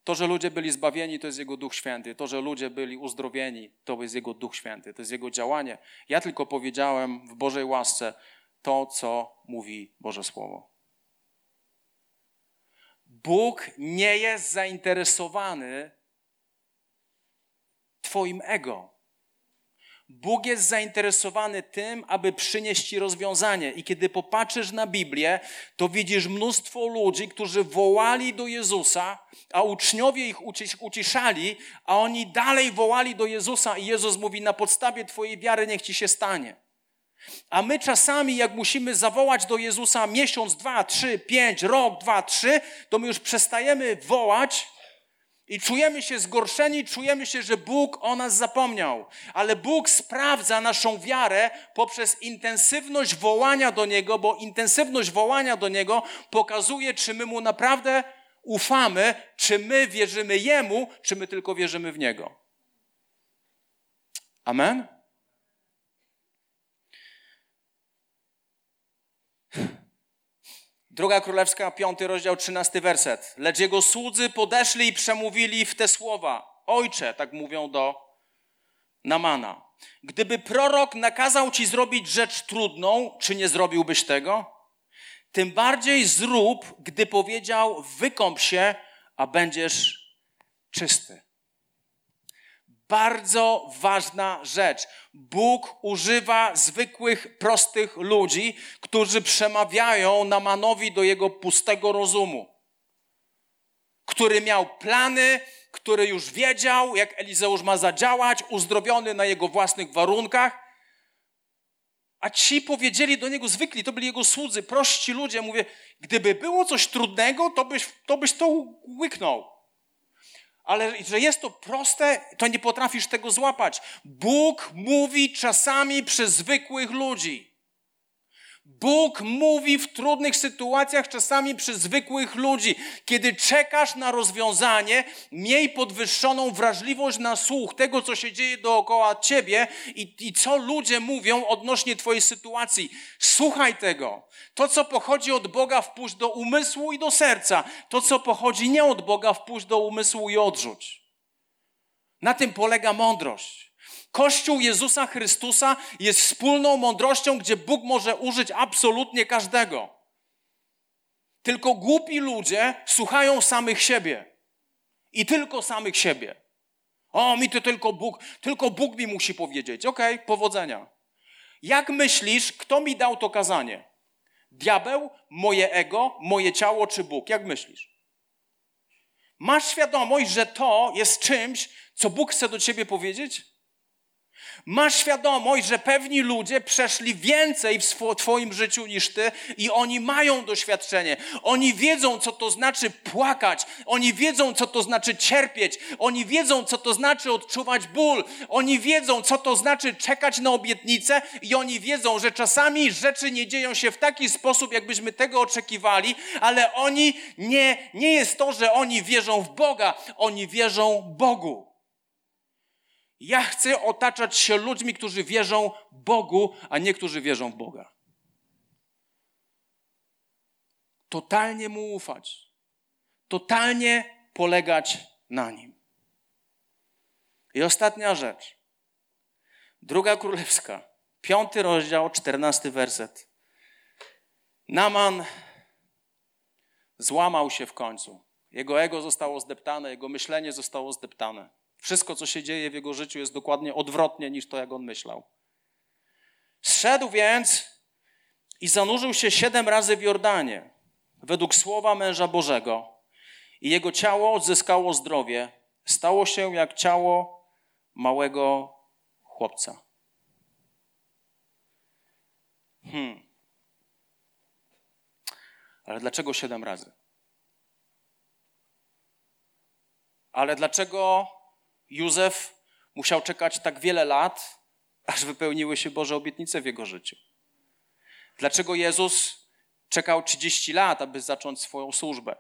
To, że ludzie byli zbawieni, to jest Jego Duch Święty. To, że ludzie byli uzdrowieni, to jest Jego Duch Święty. To jest Jego działanie. Ja tylko powiedziałem w Bożej łasce to, co mówi Boże Słowo. Bóg nie jest zainteresowany Twoim ego. Bóg jest zainteresowany tym, aby przynieść Ci rozwiązanie. I kiedy popatrzysz na Biblię, to widzisz mnóstwo ludzi, którzy wołali do Jezusa, a uczniowie ich uciszali, a oni dalej wołali do Jezusa i Jezus mówi, na podstawie Twojej wiary niech Ci się stanie. A my czasami, jak musimy zawołać do Jezusa miesiąc, dwa, trzy, pięć, rok, dwa, trzy, to my już przestajemy wołać i czujemy się zgorszeni, czujemy się, że Bóg o nas zapomniał. Ale Bóg sprawdza naszą wiarę poprzez intensywność wołania do Niego, bo intensywność wołania do Niego pokazuje, czy my Mu naprawdę ufamy, czy my wierzymy Jemu, czy my tylko wierzymy w Niego. Amen? Druga Królewska, piąty rozdział, trzynasty werset. Lecz jego słudzy podeszli i przemówili w te słowa. Ojcze, tak mówią do Namana. Gdyby prorok nakazał ci zrobić rzecz trudną, czy nie zrobiłbyś tego? Tym bardziej zrób, gdy powiedział, wykąp się, a będziesz czysty. Bardzo ważna rzecz. Bóg używa zwykłych, prostych ludzi, którzy przemawiają Namanowi do jego pustego rozumu, który miał plany, który już wiedział, jak Elizeusz ma zadziałać, uzdrowiony na jego własnych warunkach. A ci powiedzieli do niego zwykli, to byli jego słudzy, prości ludzie. Mówię, gdyby było coś trudnego, to byś to, byś to łyknął ale że jest to proste, to nie potrafisz tego złapać. Bóg mówi czasami przez zwykłych ludzi. Bóg mówi w trudnych sytuacjach czasami przez zwykłych ludzi. Kiedy czekasz na rozwiązanie, miej podwyższoną wrażliwość na słuch tego, co się dzieje dookoła ciebie i, i co ludzie mówią odnośnie twojej sytuacji. Słuchaj tego. To, co pochodzi od Boga, wpuść do umysłu i do serca. To, co pochodzi nie od Boga, wpuść do umysłu i odrzuć. Na tym polega mądrość. Kościół Jezusa Chrystusa jest wspólną mądrością, gdzie Bóg może użyć absolutnie każdego. Tylko głupi ludzie słuchają samych siebie. I tylko samych siebie. O, mi to tylko Bóg, tylko Bóg mi musi powiedzieć. Okej, okay, powodzenia. Jak myślisz, kto mi dał to kazanie? Diabeł, moje ego, moje ciało czy Bóg? Jak myślisz? Masz świadomość, że to jest czymś, co Bóg chce do ciebie powiedzieć? Masz świadomość, że pewni ludzie przeszli więcej w Twoim życiu niż Ty i oni mają doświadczenie. Oni wiedzą, co to znaczy płakać. Oni wiedzą, co to znaczy cierpieć. Oni wiedzą, co to znaczy odczuwać ból. Oni wiedzą, co to znaczy czekać na obietnicę i oni wiedzą, że czasami rzeczy nie dzieją się w taki sposób, jakbyśmy tego oczekiwali, ale oni nie, nie jest to, że oni wierzą w Boga. Oni wierzą Bogu. Ja chcę otaczać się ludźmi, którzy wierzą Bogu, a nie którzy wierzą w Boga. Totalnie mu ufać. Totalnie polegać na nim. I ostatnia rzecz. Druga królewska, piąty rozdział, czternasty werset. Naman złamał się w końcu. Jego ego zostało zdeptane, jego myślenie zostało zdeptane. Wszystko, co się dzieje w jego życiu, jest dokładnie odwrotnie niż to, jak on myślał. Zszedł więc i zanurzył się siedem razy w Jordanie, według słowa męża Bożego, i jego ciało odzyskało zdrowie, stało się jak ciało małego chłopca. Hmm. Ale dlaczego siedem razy? Ale dlaczego Józef musiał czekać tak wiele lat, aż wypełniły się Boże obietnice w jego życiu? Dlaczego Jezus czekał 30 lat, aby zacząć swoją służbę?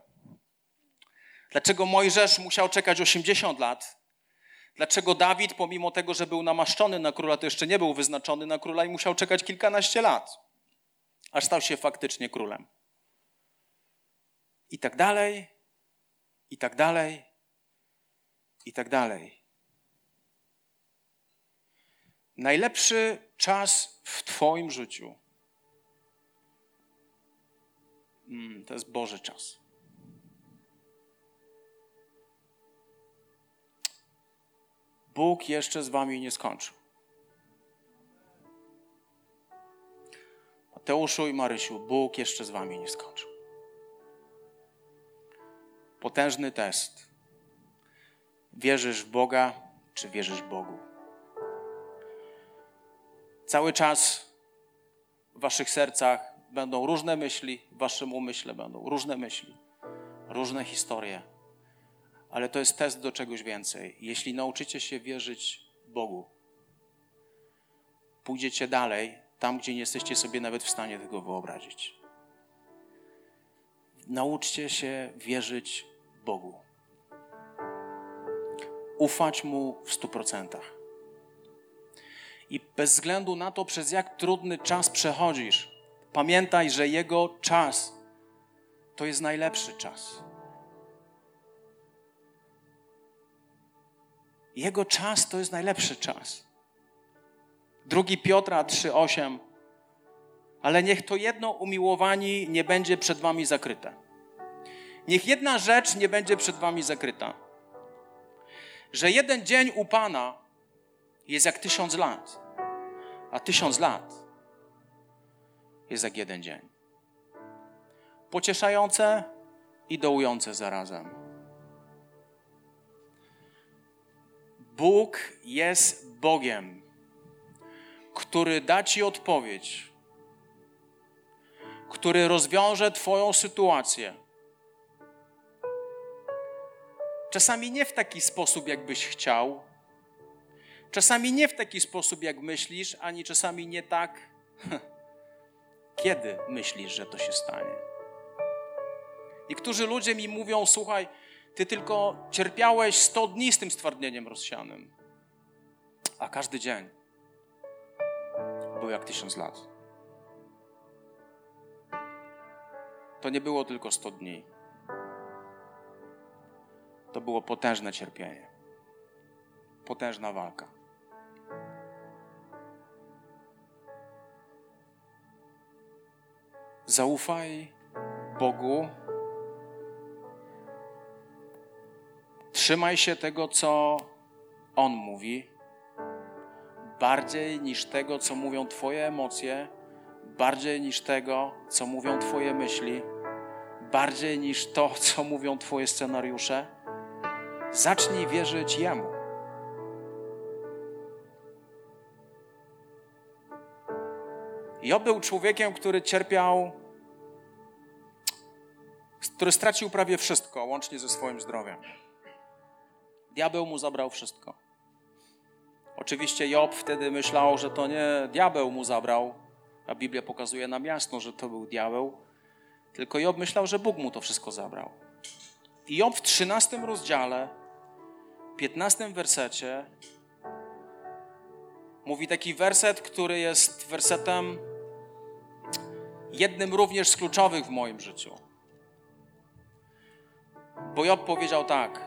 Dlaczego Mojżesz musiał czekać 80 lat? Dlaczego Dawid, pomimo tego, że był namaszczony na króla, to jeszcze nie był wyznaczony na króla i musiał czekać kilkanaście lat, aż stał się faktycznie królem? I tak dalej, i tak dalej, i tak dalej. Najlepszy czas w Twoim życiu mm, to jest Boży czas. Bóg jeszcze z Wami nie skończył. Mateuszu i Marysiu, Bóg jeszcze z Wami nie skończył. Potężny test Wierzysz w Boga, czy wierzysz Bogu? Cały czas w waszych sercach będą różne myśli, w waszym umyśle będą różne myśli, różne historie, ale to jest test do czegoś więcej. Jeśli nauczycie się wierzyć Bogu, pójdziecie dalej, tam gdzie nie jesteście sobie nawet w stanie tego wyobrazić. Nauczcie się wierzyć Bogu ufać Mu w stu procentach. I bez względu na to, przez jak trudny czas przechodzisz, pamiętaj, że Jego czas to jest najlepszy czas. Jego czas to jest najlepszy czas. Drugi Piotra 3:8. Ale niech to jedno umiłowani nie będzie przed wami zakryte. Niech jedna rzecz nie będzie przed wami zakryta że jeden dzień u Pana jest jak tysiąc lat, a tysiąc lat jest jak jeden dzień. Pocieszające i dołujące zarazem. Bóg jest Bogiem, który da Ci odpowiedź, który rozwiąże Twoją sytuację Czasami nie w taki sposób, jakbyś chciał, czasami nie w taki sposób, jak myślisz, ani czasami nie tak, [LAUGHS] kiedy myślisz, że to się stanie. Niektórzy ludzie mi mówią: Słuchaj, ty tylko cierpiałeś 100 dni z tym stwardnieniem rozsianym, a każdy dzień był jak tysiąc lat. To nie było tylko 100 dni to było potężne cierpienie, potężna walka. Zaufaj Bogu. Trzymaj się tego, co On mówi, bardziej niż tego, co mówią Twoje emocje, bardziej niż tego, co mówią Twoje myśli, bardziej niż to, [LAUGHS] co mówią Twoje scenariusze Zacznij wierzyć Jemu. Job był człowiekiem, który cierpiał, który stracił prawie wszystko, łącznie ze swoim zdrowiem. Diabeł mu zabrał wszystko. Oczywiście Job wtedy myślał, że to nie diabeł mu zabrał, a Biblia pokazuje nam jasno, że to był diabeł, tylko Job myślał, że Bóg mu to wszystko zabrał. I Job w 13 rozdziale 15 wersecie mówi taki werset, który jest wersetem jednym również z kluczowych w moim życiu. Bo Job powiedział tak: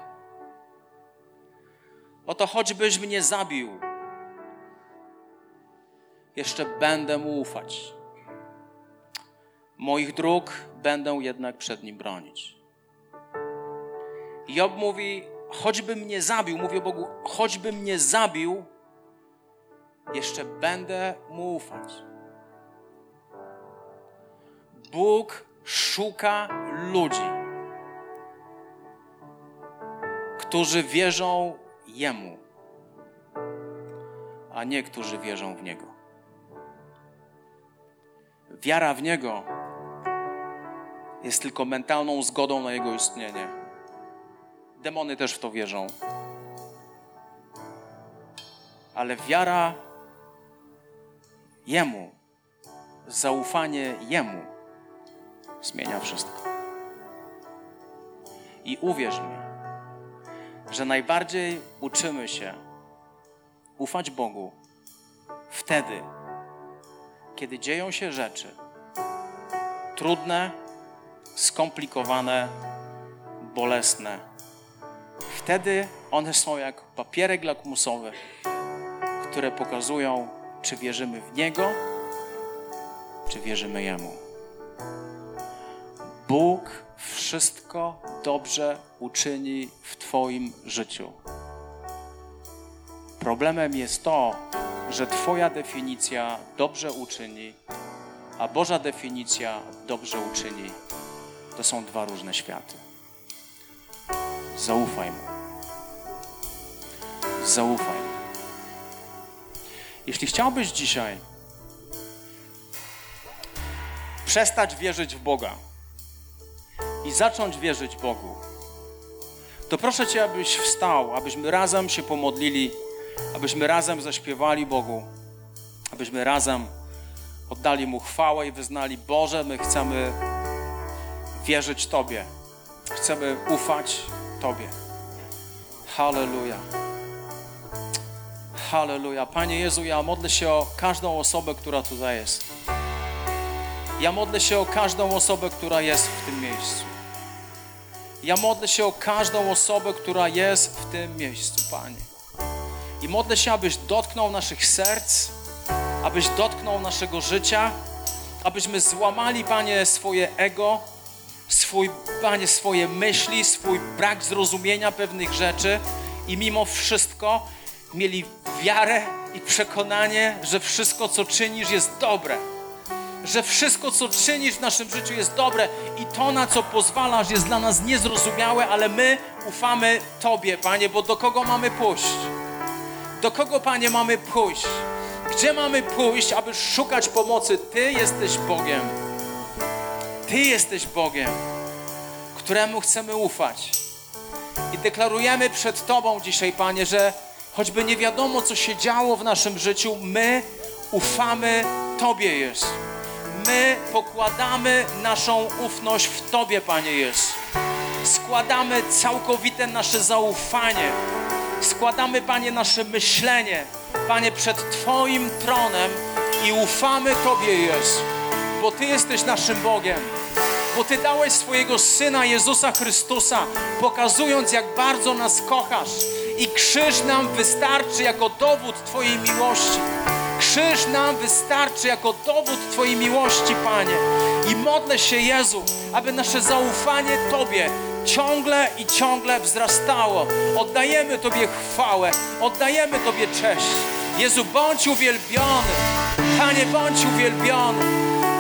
Oto choćbyś mnie zabił, jeszcze będę mu ufać. Moich dróg będę jednak przed nim bronić. Job mówi, choćby mnie zabił, mówi o Bogu, choćby mnie zabił, jeszcze będę mu ufać. Bóg szuka ludzi, którzy wierzą Jemu, a nie którzy wierzą w Niego. Wiara w Niego jest tylko mentalną zgodą na Jego istnienie. Demony też w to wierzą. Ale wiara Jemu, zaufanie Jemu zmienia wszystko. I uwierz mi, że najbardziej uczymy się ufać Bogu wtedy, kiedy dzieją się rzeczy trudne, skomplikowane, bolesne. Wtedy one są jak papierek lakmusowy, które pokazują, czy wierzymy w Niego, czy wierzymy Jemu. Bóg wszystko dobrze uczyni w Twoim życiu. Problemem jest to, że Twoja definicja dobrze uczyni, a Boża definicja dobrze uczyni. To są dwa różne światy. Zaufaj Mu. Zaufaj Mu. Jeśli chciałbyś dzisiaj przestać wierzyć w Boga i zacząć wierzyć Bogu, to proszę Cię, abyś wstał, abyśmy razem się pomodlili, abyśmy razem zaśpiewali Bogu, abyśmy razem oddali Mu chwałę i wyznali: Boże, my chcemy wierzyć Tobie, chcemy ufać Tobie. Halleluja. Halleluja. Panie Jezu, ja modlę się o każdą osobę, która tutaj jest. Ja modlę się o każdą osobę, która jest w tym miejscu. Ja modlę się o każdą osobę, która jest w tym miejscu, Panie. I modlę się, abyś dotknął naszych serc, abyś dotknął naszego życia, abyśmy złamali, Panie, swoje ego, swój, Panie, swoje myśli, swój brak zrozumienia pewnych rzeczy i mimo wszystko mieli wiarę i przekonanie, że wszystko, co czynisz, jest dobre. Że wszystko, co czynisz w naszym życiu, jest dobre i to, na co pozwalasz, jest dla nas niezrozumiałe, ale my ufamy Tobie, Panie, bo do kogo mamy pójść? Do kogo, Panie, mamy pójść? Gdzie mamy pójść, aby szukać pomocy? Ty jesteś Bogiem. Ty jesteś Bogiem, któremu chcemy ufać. I deklarujemy przed Tobą dzisiaj, Panie, że choćby nie wiadomo, co się działo w naszym życiu, my ufamy Tobie, Jezu. My pokładamy naszą ufność w Tobie, Panie Jezu. Składamy całkowite nasze zaufanie. Składamy, Panie, nasze myślenie, Panie, przed Twoim tronem i ufamy Tobie, Jezu, bo Ty jesteś naszym Bogiem bo Ty dałeś swojego Syna Jezusa Chrystusa, pokazując, jak bardzo nas kochasz. I krzyż nam wystarczy jako dowód Twojej miłości. Krzyż nam wystarczy jako dowód Twojej miłości, Panie. I modlę się, Jezu, aby nasze zaufanie Tobie ciągle i ciągle wzrastało. Oddajemy Tobie chwałę, oddajemy Tobie cześć. Jezu, bądź uwielbiony. Panie, bądź uwielbiony.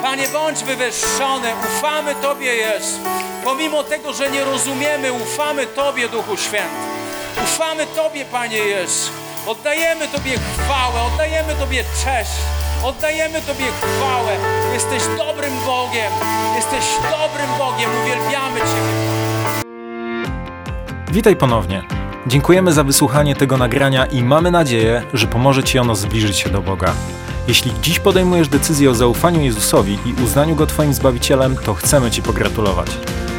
Panie, bądź wywyższony. Ufamy Tobie, Jezu. Pomimo tego, że nie rozumiemy, ufamy Tobie, Duchu Święty. Ufamy Tobie, Panie Jezu. Oddajemy Tobie chwałę, oddajemy Tobie cześć. Oddajemy Tobie chwałę. Jesteś dobrym Bogiem. Jesteś dobrym Bogiem. Uwielbiamy Ciebie. Witaj ponownie. Dziękujemy za wysłuchanie tego nagrania i mamy nadzieję, że pomoże Ci ono zbliżyć się do Boga. Jeśli dziś podejmujesz decyzję o zaufaniu Jezusowi i uznaniu Go Twoim Zbawicielem, to chcemy Ci pogratulować.